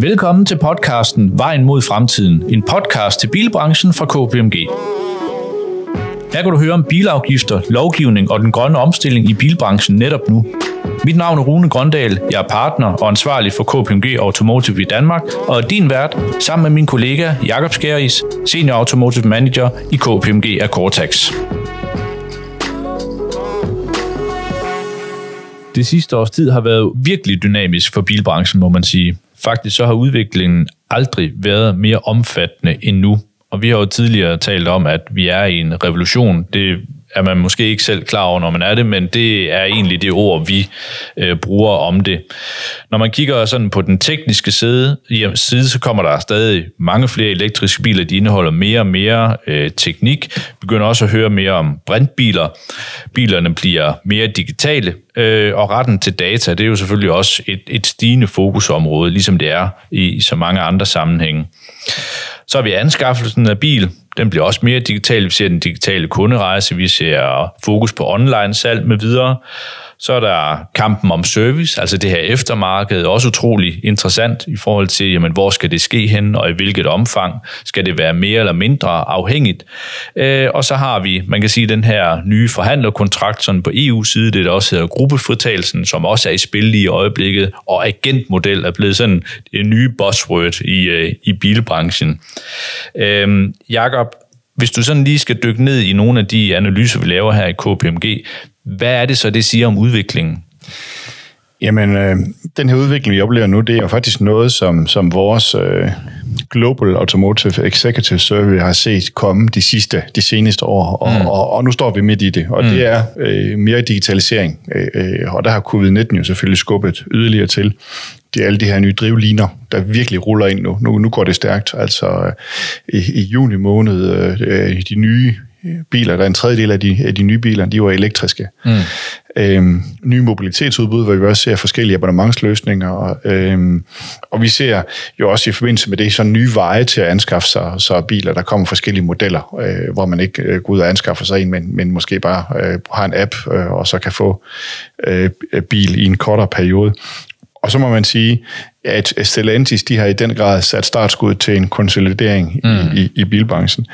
Velkommen til podcasten Vejen mod fremtiden, en podcast til bilbranchen fra KPMG. Her kan du høre om bilafgifter, lovgivning og den grønne omstilling i bilbranchen netop nu. Mit navn er Rune Grøndal, jeg er partner og ansvarlig for KPMG Automotive i Danmark, og er din vært sammen med min kollega Jakob Skæris, Senior Automotive Manager i KPMG af Cortex. Det sidste års tid har været virkelig dynamisk for bilbranchen, må man sige. Faktisk så har udviklingen aldrig været mere omfattende end nu. Og vi har jo tidligere talt om, at vi er i en revolution. Det er man måske ikke selv klar over, når man er det, men det er egentlig det ord, vi øh, bruger om det. Når man kigger sådan på den tekniske side, jamen, side, så kommer der stadig mange flere elektriske biler, de indeholder mere og mere øh, teknik. Vi begynder også at høre mere om brintbiler. Bilerne bliver mere digitale, øh, og retten til data, det er jo selvfølgelig også et, et stigende fokusområde, ligesom det er i, i så mange andre sammenhænge. Så har vi anskaffelsen af bil. Den bliver også mere digital. Vi ser den digitale kunderejse, vi ser fokus på online salg med videre. Så er der kampen om service, altså det her eftermarked, også utrolig interessant i forhold til, jamen, hvor skal det ske hen, og i hvilket omfang skal det være mere eller mindre afhængigt. Øh, og så har vi, man kan sige, den her nye forhandlerkontrakt sådan på EU-side, det der også hedder gruppefritagelsen, som også er i spil i øjeblikket, og agentmodel er blevet sådan en nye buzzword i, øh, i bilbranchen. Øh, Jakob, hvis du sådan lige skal dykke ned i nogle af de analyser, vi laver her i KPMG, hvad er det så, det siger om udviklingen? Jamen, øh, den her udvikling, vi oplever nu, det er jo faktisk noget, som, som vores øh, Global Automotive Executive Survey har set komme de sidste, de seneste år, og, mm. og, og nu står vi midt i det, og mm. det er øh, mere digitalisering, øh, øh, og der har covid-19 jo selvfølgelig skubbet yderligere til. Det er alle de her nye drivliner, der virkelig ruller ind nu. Nu, nu går det stærkt. Altså øh, i, i juni måned, øh, de nye biler, der er en tredjedel af de, af de nye biler, de var elektriske. Mm. Øhm, nye mobilitetsudbud, hvor vi også ser forskellige abonnementsløsninger, og, øhm, og vi ser jo også i forbindelse med det sådan nye veje til at anskaffe sig så biler. Der kommer forskellige modeller, øh, hvor man ikke øh, går ud og anskaffer sig en, men, men måske bare øh, har en app, øh, og så kan få øh, bil i en kortere periode. Og så må man sige, at Stellantis de har i den grad sat startskud til en konsolidering mm. i, i bilbranchen.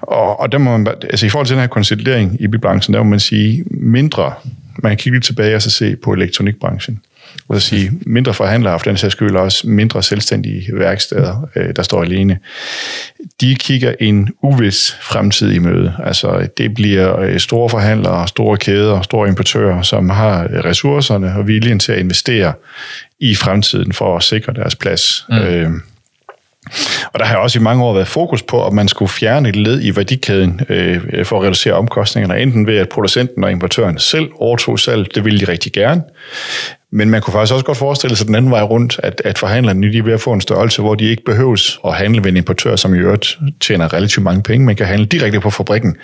Og, og der må man, altså i forhold til den her konsolidering i bilbranchen, der må man sige mindre, man kan kigge lidt tilbage og så se på elektronikbranchen. Og så sige, mindre forhandlere, for den sags skyld også mindre selvstændige værksteder, øh, der står alene. De kigger en uvis fremtid i møde. Altså, det bliver øh, store forhandlere, store kæder, store importører, som har ressourcerne og viljen til at investere i fremtiden for at sikre deres plads. Mm. Øh, og der har også i mange år været fokus på, at man skulle fjerne et led i værdikæden øh, for at reducere omkostningerne, enten ved at producenten og importøren selv overtog salg, det ville de rigtig gerne, men man kunne faktisk også godt forestille sig den anden vej rundt, at, at forhandlerne de er ved at få en størrelse, hvor de ikke behøves at handle ved en importør, som i øvrigt tjener relativt mange penge. Man kan handle direkte på fabrikken,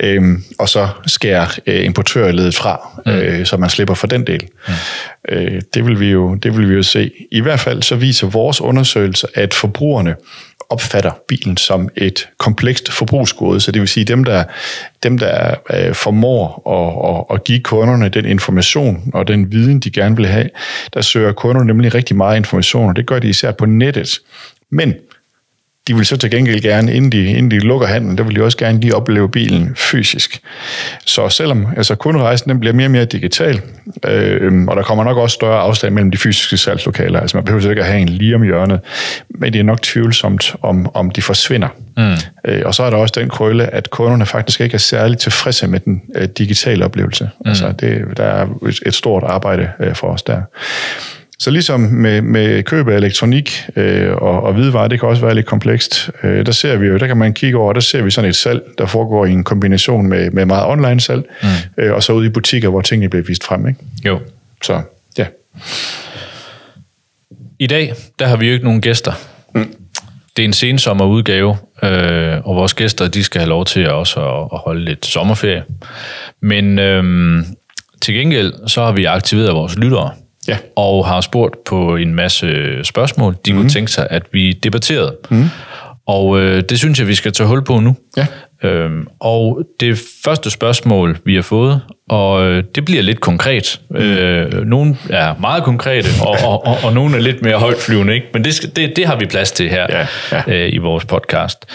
øhm, og så skære øh, importørledet fra, mm. øh, så man slipper for den del. Mm. Øh, det, vil vi jo, det vil vi jo se. I hvert fald så viser vores undersøgelse, at forbrugerne opfatter bilen som et komplekst forbrugsgode, så det vil sige dem, der, dem, der øh, formår at, at, at give kunderne den information og den viden, de gerne vil have, der søger kunderne nemlig rigtig meget information, og det gør de især på nettet. Men de vil så til gengæld gerne, inden de, inden de lukker handlen, der vil de også gerne lige opleve bilen fysisk. Så selvom altså kunderejsen den bliver mere og mere digital, øh, og der kommer nok også større afstand mellem de fysiske salgslokaler, altså man behøver ikke at have en lige om hjørnet, men det er nok tvivlsomt, om, om de forsvinder. Mm. Øh, og så er der også den krølle, at kunderne faktisk ikke er særligt tilfredse med den øh, digitale oplevelse. Mm. Altså det, der er et stort arbejde øh, for os der. Så ligesom med, med køb af elektronik øh, og, og hvidevarer, det kan også være lidt komplekst. Øh, der ser vi jo, der kan man kigge over, der ser vi sådan et salg, der foregår i en kombination med, med meget online salg, mm. øh, og så ud i butikker, hvor tingene bliver vist frem. Ikke? Jo. Så, ja. I dag, der har vi jo ikke nogen gæster. Mm. Det er en sensommer udgave, øh, og vores gæster, de skal have lov til også at, at holde lidt sommerferie. Men øh, til gengæld, så har vi aktiveret vores lyttere ja. og har spurgt på en masse spørgsmål, de mm. kunne mhm. tænke sig, at vi debatterede. Mm. Og øh, det synes jeg, vi skal tage hul på nu. Ja. Øhm, og det første spørgsmål, vi har fået, og øh, det bliver lidt konkret. Mm. Øh, nogle er meget konkrete, og, og, og, og nogle er lidt mere højtflyvende, ikke? men det, skal, det, det har vi plads til her ja, ja. Øh, i vores podcast.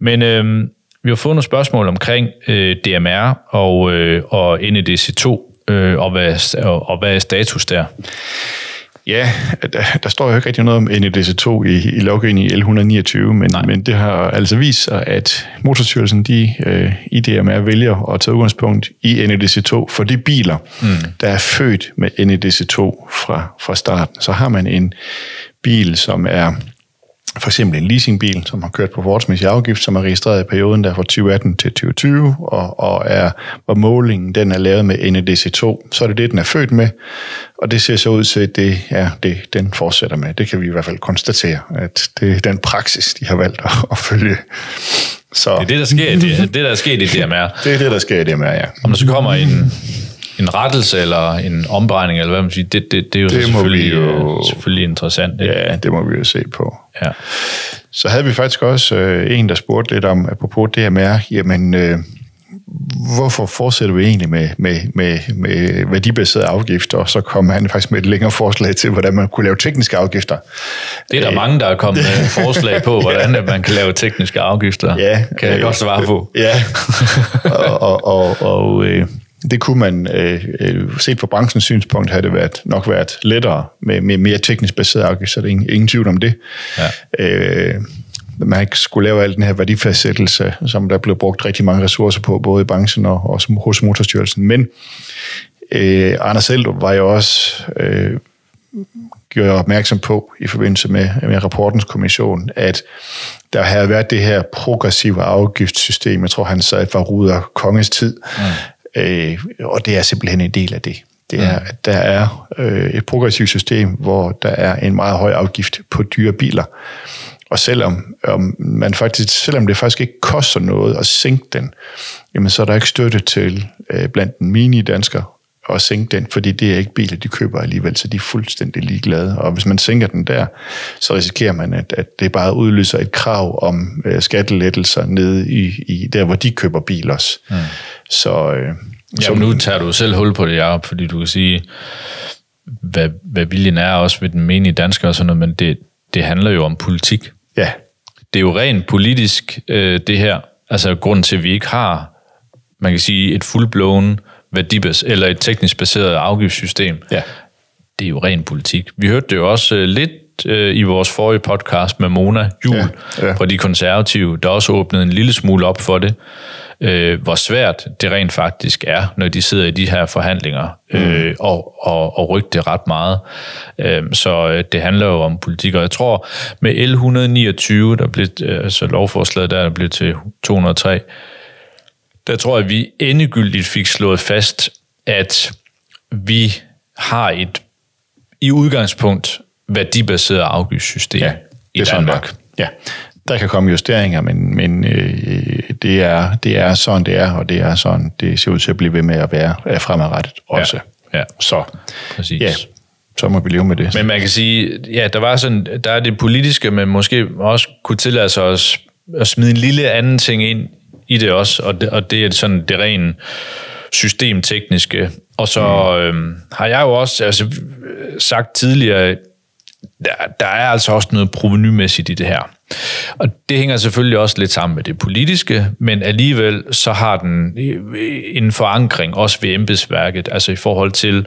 Men øh, vi har fået nogle spørgsmål omkring øh, DMR og, øh, og NEDC2, øh, og, hvad, og, og hvad er status der? Ja, der, der står jo ikke rigtig noget om NEDC2 i, i lovgivningen i L129, men, men det har altså vist sig, at Motorstyrelsen de, øh, i DMR vælger at tage udgangspunkt i NEDC2 for de biler, mm. der er født med NEDC2 fra, fra starten. Så har man en bil, som er for eksempel en leasingbil, som har kørt på forholdsmæssig afgift, som er registreret i perioden der fra 2018 til 2020, og, og er, hvor målingen den er lavet med NEDC2, så er det det, den er født med, og det ser så ud til, at det er det, den fortsætter med. Det kan vi i hvert fald konstatere, at det er den praksis, de har valgt at, at følge. Så. Det er det, der sker, det, det, der er sket i DMR. Det er det, der sker i DMR, ja. Om der så kommer en, en rettelse eller en omberegning, eller hvad man siger, det, det, det er jo, det selvfølgelig, jo selvfølgelig interessant. Ikke? Ja, det må vi jo se på. Ja. Så havde vi faktisk også øh, en, der spurgte lidt om, apropos DMR, jamen, øh, hvorfor fortsætter vi egentlig med, med, med, med værdibaseret afgifter? Og så kom han faktisk med et længere forslag til, hvordan man kunne lave tekniske afgifter. Det er der mange, der er kommet med forslag på, hvordan ja. man kan lave tekniske afgifter. Ja, kan jeg øh, godt svare på. Ja, og, og, og, og øh, det kunne man, øh, øh, set fra branchens synspunkt, havde det været, nok været lettere med, med mere teknisk baseret afgift, så er der ingen, ingen tvivl om det. Ja. Øh, man ikke skulle lave al den her værdifastsættelse, som der blev brugt rigtig mange ressourcer på, både i branchen og også hos Motorstyrelsen. Men øh, Anders selv var jo også øh, gjorde opmærksom på i forbindelse med, med rapportens kommission, at der havde været det her progressive afgiftssystem, jeg tror han sagde fra Ruder Konges tid, mm. Øh, og det er simpelthen en del af det. Det er, at der er øh, et progressivt system, hvor der er en meget høj afgift på dyre biler. Og selvom, om man faktisk, selvom det faktisk ikke koster noget at sænke den, jamen så er der ikke støtte til øh, blandt den mini-dansker at sænke den, fordi det er ikke biler, de køber alligevel, så de er fuldstændig ligeglade. Og hvis man sænker den der, så risikerer man, at, at det bare udløser et krav om øh, skattelettelser nede i, i der, hvor de køber biler også. Mm. Så, øh, så nu tager du selv hul på det, Jacob, fordi du kan sige, hvad, hvad viljen er også ved den menige dansker og sådan noget, men det, det handler jo om politik. Ja. Det er jo rent politisk, øh, det her. Altså grunden til, at vi ikke har, man kan sige, et fuldblåen værdibas eller et teknisk baseret afgiftssystem. Ja. Det er jo ren politik. Vi hørte det jo også øh, lidt øh, i vores forrige podcast med Mona Jul ja, ja. fra de konservative, der også åbnede en lille smule op for det, øh, hvor svært det rent faktisk er, når de sidder i de her forhandlinger, øh, mm. og, og, og rykke det ret meget. Øh, så øh, det handler jo om politik, og jeg tror, med L129, der blev, øh, altså lovforslaget der, der blev til 203, der tror jeg, at vi endegyldigt fik slået fast, at vi har et i udgangspunkt værdibaseret afgiftssystem ja, i Danmark. Sådan, ja. Der kan komme justeringer, men, men øh, det, er, det er sådan, det er, og det er sådan, det ser ud til at blive ved med at være fremadrettet også. Ja, ja. Så, Præcis. Ja, så må vi leve med det. Men man kan sige, ja, der var sådan, der er det politiske, men måske også kunne tillade sig at, at smide en lille anden ting ind i det også, og det, og det er sådan det rene systemtekniske. Og så mm. øhm, har jeg jo også altså, sagt tidligere, der, der er altså også noget provenymæssigt i det her. Og det hænger selvfølgelig også lidt sammen med det politiske, men alligevel så har den en forankring også ved embedsværket, altså i forhold til,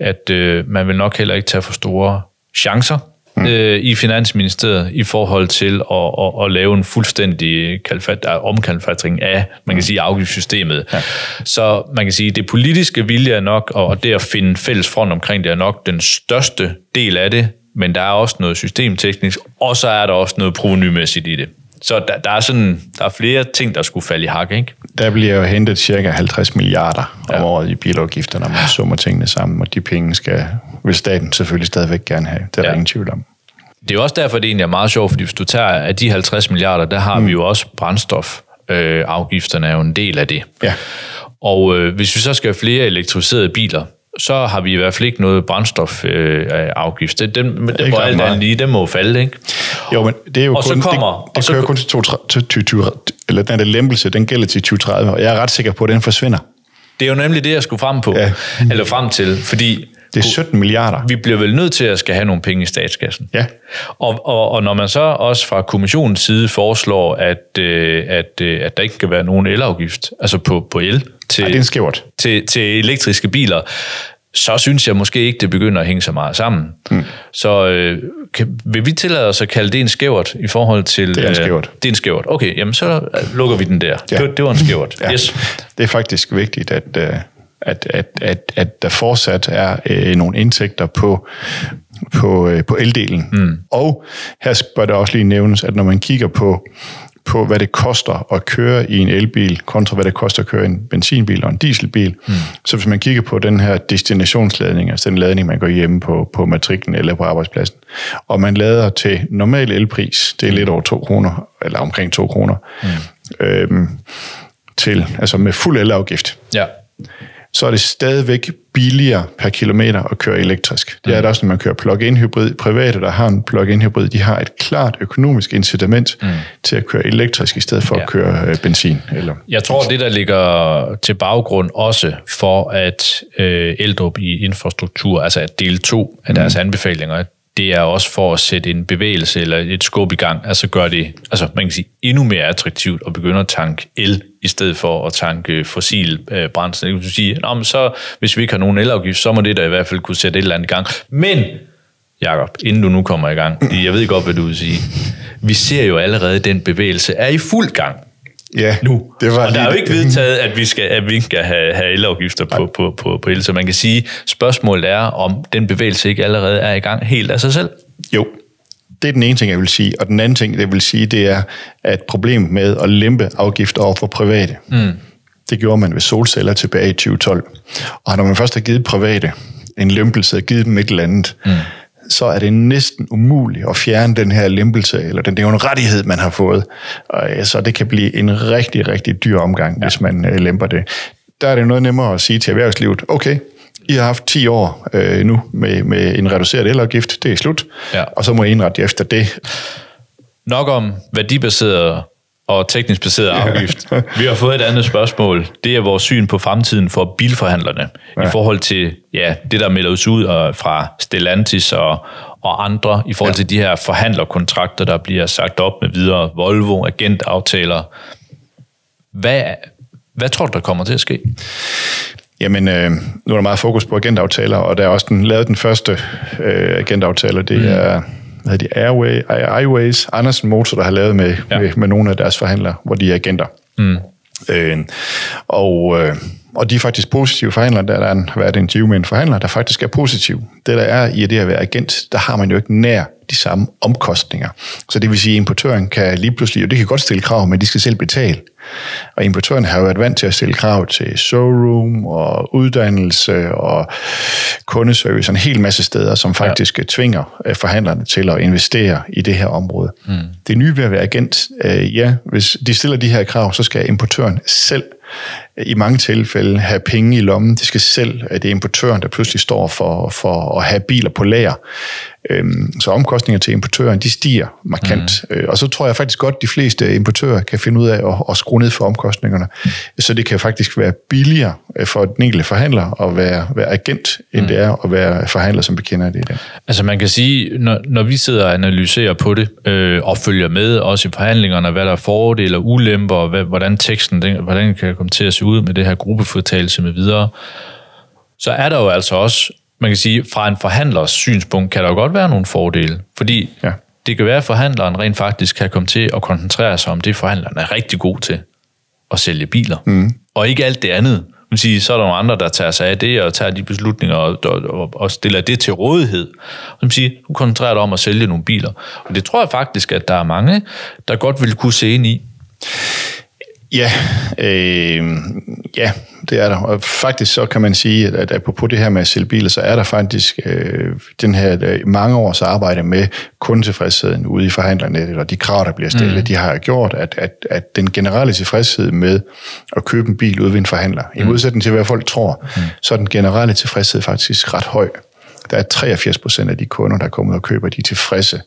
at øh, man vil nok heller ikke tage for store chancer mm. øh, i Finansministeriet i forhold til at, at, at lave en fuldstændig kalfat, omkalfatring af, man kan mm. sige, afgiftssystemet. Ja. Så man kan sige, det politiske vilje er nok, og det at finde fælles front omkring det er nok den største del af det, men der er også noget systemteknisk, og så er der også noget provenymæssigt i det. Så der, der, er sådan, der er flere ting, der skulle falde i hak, ikke? Der bliver jo hentet cirka 50 milliarder om ja. året i bilafgifter, når man summer tingene sammen, og de penge skal, vil staten selvfølgelig stadigvæk gerne have. Det er ja. der ingen tvivl om. Det er jo også derfor, det egentlig er meget sjovt, fordi hvis du tager af de 50 milliarder, der har mm. vi jo også brændstof. Øh, afgifterne er jo en del af det. Ja. Og øh, hvis vi så skal have flere elektrificerede biler, så har vi i hvert fald ikke noget brændstofafgift. Øh, den, den, den må alt andet lige, den må falde, ikke? Jo, men det er jo og kun, så kommer, det, det og så, kører kun til, to, til, til, eller den der lempelse, den gælder til 2030, og jeg er ret sikker på, at den forsvinder. Det er jo nemlig det, jeg skulle frem på, ja. eller frem til, fordi det er 17 milliarder. Vi bliver vel nødt til at skal have nogle penge i statskassen. Ja. Og, og, og når man så også fra kommissionens side foreslår, at, øh, at, øh, at der ikke kan være nogen elafgift, altså på, på el, til, Ej, det er skævt. Til, til elektriske biler, så synes jeg måske ikke, det begynder at hænge så meget sammen. Mm. Så øh, kan, vil vi tillade os at kalde det en skævert i forhold til... Det er en skævert. Øh, det er en skævert. Okay, jamen så lukker vi den der. Ja. Det, det var en skævert. ja. yes. Det er faktisk vigtigt, at... Øh at, at, at, at der fortsat er øh, nogle indtægter på, på, øh, på eldelen. Mm. Og her bør det også lige nævnes, at når man kigger på, på, hvad det koster at køre i en elbil, kontra hvad det koster at køre i en benzinbil og en dieselbil. Mm. Så hvis man kigger på den her destinationsladning, altså den ladning, man går hjemme på, på matriklen eller på arbejdspladsen, og man lader til normal elpris, det er lidt over 2 kroner, eller omkring 2 kroner, mm. øhm, til, altså med fuld elafgift. Ja så er det stadigvæk billigere per kilometer at køre elektrisk. Det er det også, når man kører plug-in hybrid. Private, der har en plug-in hybrid, de har et klart økonomisk incitament mm. til at køre elektrisk, i stedet for ja. at køre øh, benzin. Eller Jeg tror, det der ligger til baggrund også for, at øh, Eldrup i infrastruktur, altså at del 2 af deres mm. anbefalinger, det er også for at sætte en bevægelse eller et skub i gang, altså gør det altså man kan sige, endnu mere attraktivt at begynde at tanke el, i stedet for at tanke fossil øh, brændsel. Det kan sige, Nå, men så, hvis vi ikke har nogen elafgift, så må det da i hvert fald kunne sætte et eller andet i gang. Men, Jakob, inden du nu kommer i gang, jeg ved godt, hvad du vil sige, vi ser jo allerede, at den bevægelse er i fuld gang. Ja, nu. Det var og der er jo ikke vedtaget, at vi skal, at vi skal have, have elafgifter på, på, på, på el, så man kan sige, spørgsmålet er, om den bevægelse ikke allerede er i gang helt af sig selv. Jo, det er den ene ting, jeg vil sige. Og den anden ting, jeg vil sige, det er, at problemet med at lempe afgifter over for private, mm. det gjorde man ved solceller tilbage i 2012. Og når man først har givet private en lempelse, og givet dem et eller andet, mm så er det næsten umuligt at fjerne den her lempelse, eller den, det er jo en rettighed, man har fået. Og, øh, så det kan blive en rigtig, rigtig dyr omgang, ja. hvis man uh, lemper det. Der er det noget nemmere at sige til erhvervslivet, okay, I har haft 10 år uh, nu med, med en reduceret elafgift, det er slut, ja. og så må I indrette efter det. Nok om værdibaseret og teknisk baseret afgift. Vi har fået et andet spørgsmål. Det er vores syn på fremtiden for bilforhandlerne ja. i forhold til ja, det, der melder ud fra Stellantis og, og andre, i forhold ja. til de her forhandlerkontrakter, der bliver sagt op med videre Volvo, agentaftaler. Hvad, hvad tror du, der kommer til at ske? Jamen, øh, nu er der meget fokus på agentaftaler, og der er også den, lavet den første øh, agentaftaler. Det mm. er hvad de, Airway, Airways, Andersen Motor, der har lavet med, ja. med, med nogle af deres forhandlere, hvor de er agenter. Mm. Øh, og, øh, og de er faktisk positive forhandlere. Der, der har været en interview med en forhandler, der faktisk er positiv. Det der er i det at være agent, der har man jo ikke nær de samme omkostninger. Så det vil sige, at importøren kan lige pludselig, og det kan godt stille krav, men de skal selv betale. Og importøren har jo været vant til at stille krav til showroom og uddannelse og kundeservice, en hel masse steder, som faktisk ja. tvinger øh, forhandlerne til at investere i det her område. Mm. Det nye ved at være agent, øh, ja, hvis de stiller de her krav, så skal importøren selv i mange tilfælde have penge i lommen. Det skal selv, det er importøren, der pludselig står for, for at have biler på lager. Øhm, så omkostninger til importøren, de stiger markant. Mm. Og så tror jeg faktisk godt, at de fleste importører kan finde ud af at, at skrue ned for omkostningerne. Så det kan faktisk være billigere øh, for den enkelte forhandler at være, være agent, end mm. det er at være forhandler, som bekender det i dag. Altså man kan sige, når, når vi sidder og analyserer på det, øh, og følger med også i forhandlingerne, hvad der er fordele og ulemper, og hvad, hvordan teksten den, hvordan kan komme til at se ud med det her gruppefortagelse med videre, så er der jo altså også man kan sige, fra en forhandlers synspunkt kan der jo godt være nogle fordele, fordi ja. det kan være, at forhandleren rent faktisk kan komme til at koncentrere sig om det, forhandleren er rigtig god til, at sælge biler. Mm. Og ikke alt det andet. Man siger, så er der nogle andre, der tager sig af det, og tager de beslutninger og, og, og stiller det til rådighed. Og man siger, du koncentrerer dig om at sælge nogle biler. Og det tror jeg faktisk, at der er mange, der godt vil kunne se ind i. Ja, øh, ja, det er der. Og faktisk så kan man sige, at, at på det her med at sælge biler, så er der faktisk øh, den her øh, mange års arbejde med kundetilfredsheden ude i forhandlerne, og de krav, der bliver stillet, mm. de har gjort, at, at, at den generelle tilfredshed med at købe en bil ude ved en forhandler, mm. i modsætning til hvad folk tror, mm. så er den generelle tilfredshed faktisk ret høj. Der er 83 procent af de kunder, der kommer ud og køber, de er tilfredse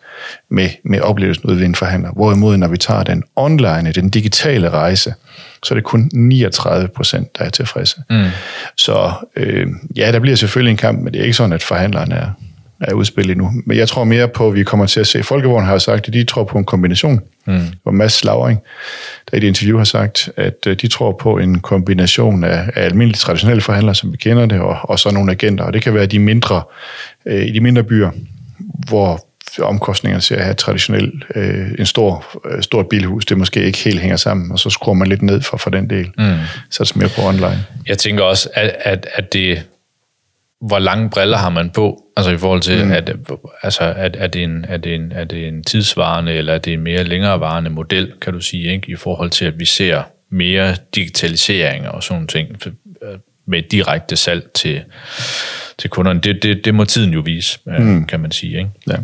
med, med oplevelsen ude ved en forhandler. Hvorimod, når vi tager den online, den digitale rejse, så er det kun 39 procent, der er tilfredse. Mm. Så øh, ja, der bliver selvfølgelig en kamp, men det er ikke sådan, at forhandlerne er, er udspillet endnu. Men jeg tror mere på, at vi kommer til at se, Folkevogn har sagt, at de tror på en kombination. Mm. Og Mads Slavring, der i et interview har sagt, at øh, de tror på en kombination af, af almindelige traditionelle forhandlere, som vi kender det, og, og så nogle agenter. Og det kan være de mindre, øh, i de mindre byer, hvor omkostningerne til at have traditionelt øh, en stor, øh, stort bilhus, det måske ikke helt hænger sammen, og så skruer man lidt ned for, for den del. Mm. Så det mere på online. Jeg tænker også, at, at, at det hvor lange briller har man på? Altså i forhold til, mm. at, altså, at, er, det en, er, det en, er det en tidsvarende, eller er det en mere længerevarende model, kan du sige, ikke? i forhold til, at vi ser mere digitalisering og sådan ting med direkte salg til, til kunderne. Det, det, det må tiden jo vise, mm. kan man sige. Ikke? Ja.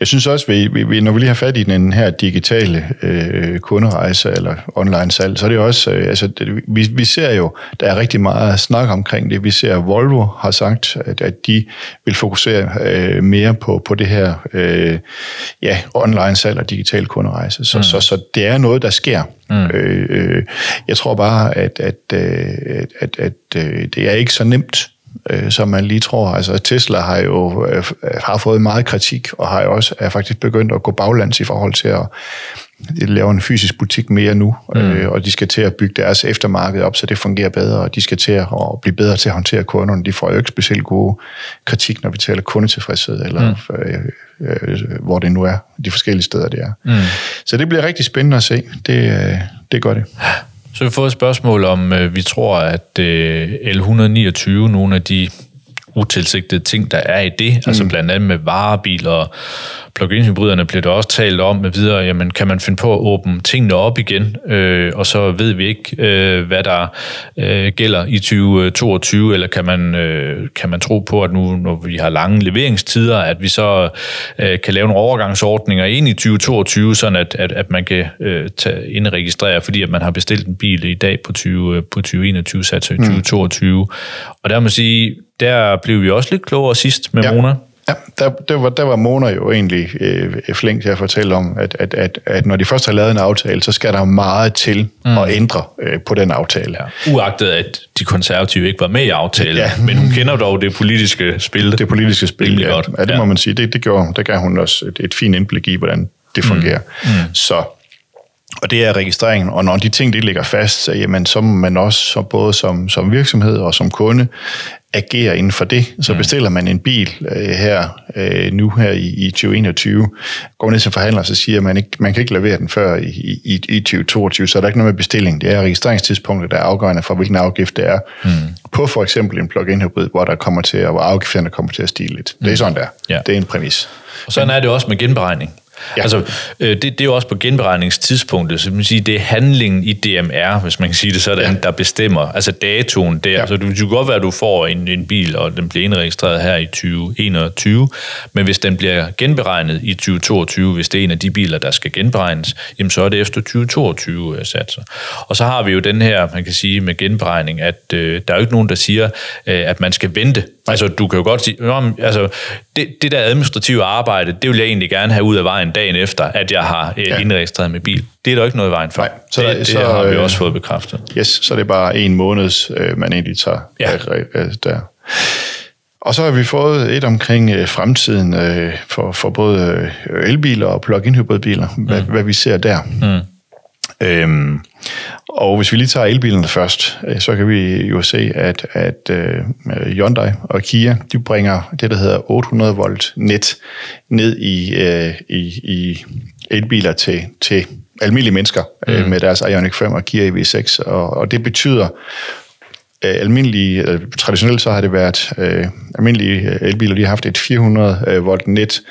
Jeg synes også, vi, vi, når vi lige har fat i den her digitale øh, kunderejse eller online salg, så er det også, øh, altså, det, vi, vi ser jo, der er rigtig meget snak omkring det. Vi ser, at Volvo har sagt, at, at de vil fokusere øh, mere på, på det her øh, ja, online salg og digital kunderejse. Så, mm. så, så det er noget, der sker. Mm. Øh, øh, jeg tror bare, at, at, at, at, at, at det er ikke så nemt øh, som man lige tror. Altså Tesla har jo øh, har fået meget kritik, og har jo også er faktisk begyndt at gå baglands i forhold til at de laver en fysisk butik mere nu, mm. øh, og de skal til at bygge deres eftermarked op, så det fungerer bedre, og de skal til at, at blive bedre til at håndtere kunderne. De får jo ikke specielt gode kritik, når vi taler kundetilfredshed, eller mm. øh, øh, hvor det nu er, de forskellige steder, det er. Mm. Så det bliver rigtig spændende at se. Det, øh, det gør det. Så vi får et spørgsmål om, øh, vi tror, at øh, L129, nogle af de utilsigtede ting, der er i det, altså mm. altså blandt andet med varebiler plug-in hybriderne bliver der også talt om med videre, jamen kan man finde på at åbne tingene op igen, øh, og så ved vi ikke, øh, hvad der øh, gælder i 2022, eller kan man, øh, kan man tro på, at nu, når vi har lange leveringstider, at vi så øh, kan lave nogle overgangsordninger ind i 2022, sådan at, at, at man kan øh, tage, indregistrere, fordi at man har bestilt en bil i dag på, 20, på 2021, sat i 2022. Mm. Og der må sige, der blev vi også lidt klogere sidst med ja. Mona. Ja, der, der, var, der var Mona jo egentlig øh, flink til at fortælle om, at, at, at, at når de først har lavet en aftale, så skal der meget til mm. at ændre øh, på den aftale. Ja. Uagtet at de konservative ikke var med i aftalen, ja. men hun kender dog det politiske spil. Det politiske spil, ja. Godt. ja. det ja. må man sige. Det, det gjorde Der gav hun også et, et fint indblik i, hvordan det fungerer. Mm. Mm. Så og det er registreringen, og når de ting de ligger fast, så, jamen, så må man også så både som, som virksomhed og som kunde agere inden for det. Så mm. bestiller man en bil øh, her øh, nu her i, i 2021, går ned til forhandler, så siger man, ikke, man kan ikke levere den før i, i, i 2022, så er der ikke noget med bestilling. Det er registreringstidspunktet, der er afgørende for, hvilken afgift det er. Mm. På for eksempel en plug-in hybrid, hvor der kommer til at, hvor afgifterne kommer til at stige lidt. Mm. Det er sådan der. Ja. Det er en præmis. Og sådan er det også med genberegning. Ja. Altså, øh, det, det er jo også på genberegningstidspunktet, så man sige, det er handlingen i DMR, hvis man kan sige det sådan, ja. der bestemmer, altså datoen der. Ja. Altså, det kan godt være, at du får en, en bil, og den bliver indregistreret her i 2021, men hvis den bliver genberegnet i 2022, hvis det er en af de biler, der skal genberegnes, jamen så er det efter 2022 øh, satser. Og så har vi jo den her, man kan sige med genberegning, at øh, der er jo ikke nogen, der siger, øh, at man skal vente Altså, du kan jo godt sige, altså, det, det der administrative arbejde, det vil jeg egentlig gerne have ud af vejen dagen efter, at jeg har øh, ja. indregistreret med bil. Det er der ikke noget i vejen for. Nej, så det, det så, har vi øh, også fået bekræftet. Yes, så det er bare en måneds, øh, man egentlig tager ja. der. Og så har vi fået et omkring øh, fremtiden øh, for, for både elbiler og plug-in hybridbiler, mm. hvad, hvad vi ser der. Mm. Øhm, og hvis vi lige tager elbilerne først, øh, så kan vi jo se, at, at uh, Hyundai og Kia, de bringer det, der hedder 800 volt net ned i, uh, i, i elbiler til, til almindelige mennesker mm. uh, med deres Ioniq 5 og Kia EV6. Og, og det betyder, almindelige, traditionelt så har det været uh, almindelige elbiler, de har haft et 400 volt net,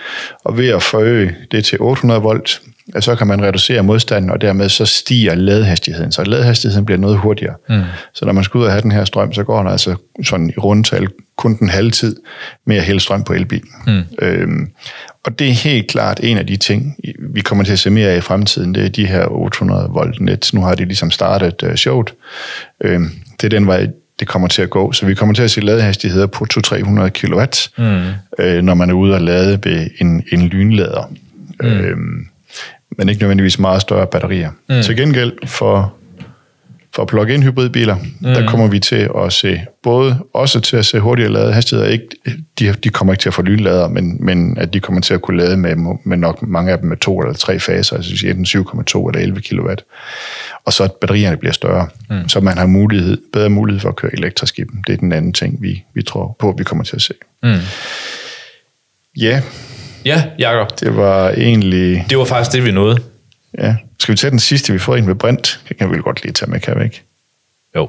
og ved at forøge det til 800 volt, så kan man reducere modstanden, og dermed så stiger ladehastigheden. Så ladehastigheden bliver noget hurtigere. Mm. Så når man skal ud og have den her strøm, så går den altså sådan i rundtal kun den halve tid med at hælde strøm på elbilen. Mm. Øhm, og det er helt klart en af de ting, vi kommer til at se mere af i fremtiden, det er de her 800 volt net. Nu har de ligesom startet uh, showet. Øhm, det er den vej, det kommer til at gå. Så vi kommer til at se ladehastigheder på 200-300 kW, mm. øh, når man er ude og lade ved en, en lynlader. Mm. Øhm, men ikke nødvendigvis meget større batterier. Mm. Til gengæld for for plug-in hybridbiler, mm. der kommer vi til at se både også til at se hurtigere lade hastigheder. Ikke, de, de kommer ikke til at få lynlader, men, men at de kommer til at kunne lade med, med nok mange af dem med to eller tre faser, altså enten 7,2 eller 11 kW. Og så at batterierne bliver større, mm. så man har mulighed, bedre mulighed for at køre elektrisk i dem. Det er den anden ting, vi, vi tror på, vi kommer til at se. Mm. Ja. Ja, Jacob. Det var egentlig... Det var faktisk det, vi nåede. Ja. Skal vi tage den sidste, vi får ind med Brint? Det kan vi godt lige tage med, kan vi ikke? Jo,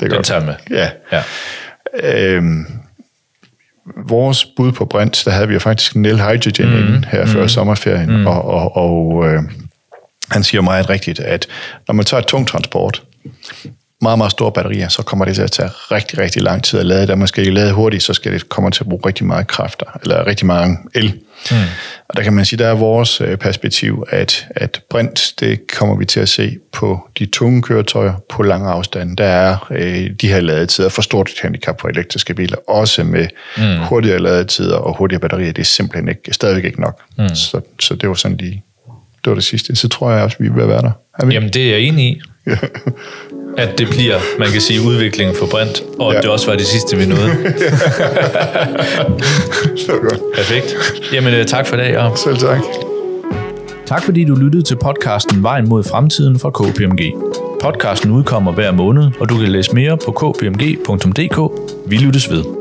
det er den godt. tager med. Ja. ja. Øhm, vores bud på Brint, der havde vi jo faktisk Nel Hydrogen mm. inden her mm. før sommerferien, mm. og, og, og øh, han siger meget rigtigt, at når man tager et tungt transport, meget, meget store batterier, så kommer det til at tage rigtig, rigtig lang tid at lade. Da man skal lade hurtigt, så skal det komme til at bruge rigtig meget kræfter, eller rigtig mange el. Mm. Og der kan man sige, der er vores øh, perspektiv, at, at brint, det kommer vi til at se på de tunge køretøjer på lange afstande. Der er øh, de her ladetider for stort handicap på elektriske biler, også med mm. hurtigere ladetider og hurtigere batterier. Det er simpelthen ikke, stadigvæk ikke nok. Mm. Så, så det var sådan lige, det var det sidste. Så tror jeg også, vi vil være der. vi? Jamen, det er jeg enig i. at det bliver, man kan sige, udviklingen for Brint, og ja. det også var det sidste, vi nåede. Så godt. Perfekt. Jamen, øh, tak for i dag, og Selv tak. Tak fordi du lyttede til podcasten Vejen mod fremtiden fra KPMG. Podcasten udkommer hver måned, og du kan læse mere på kpmg.dk. Vi lyttes ved.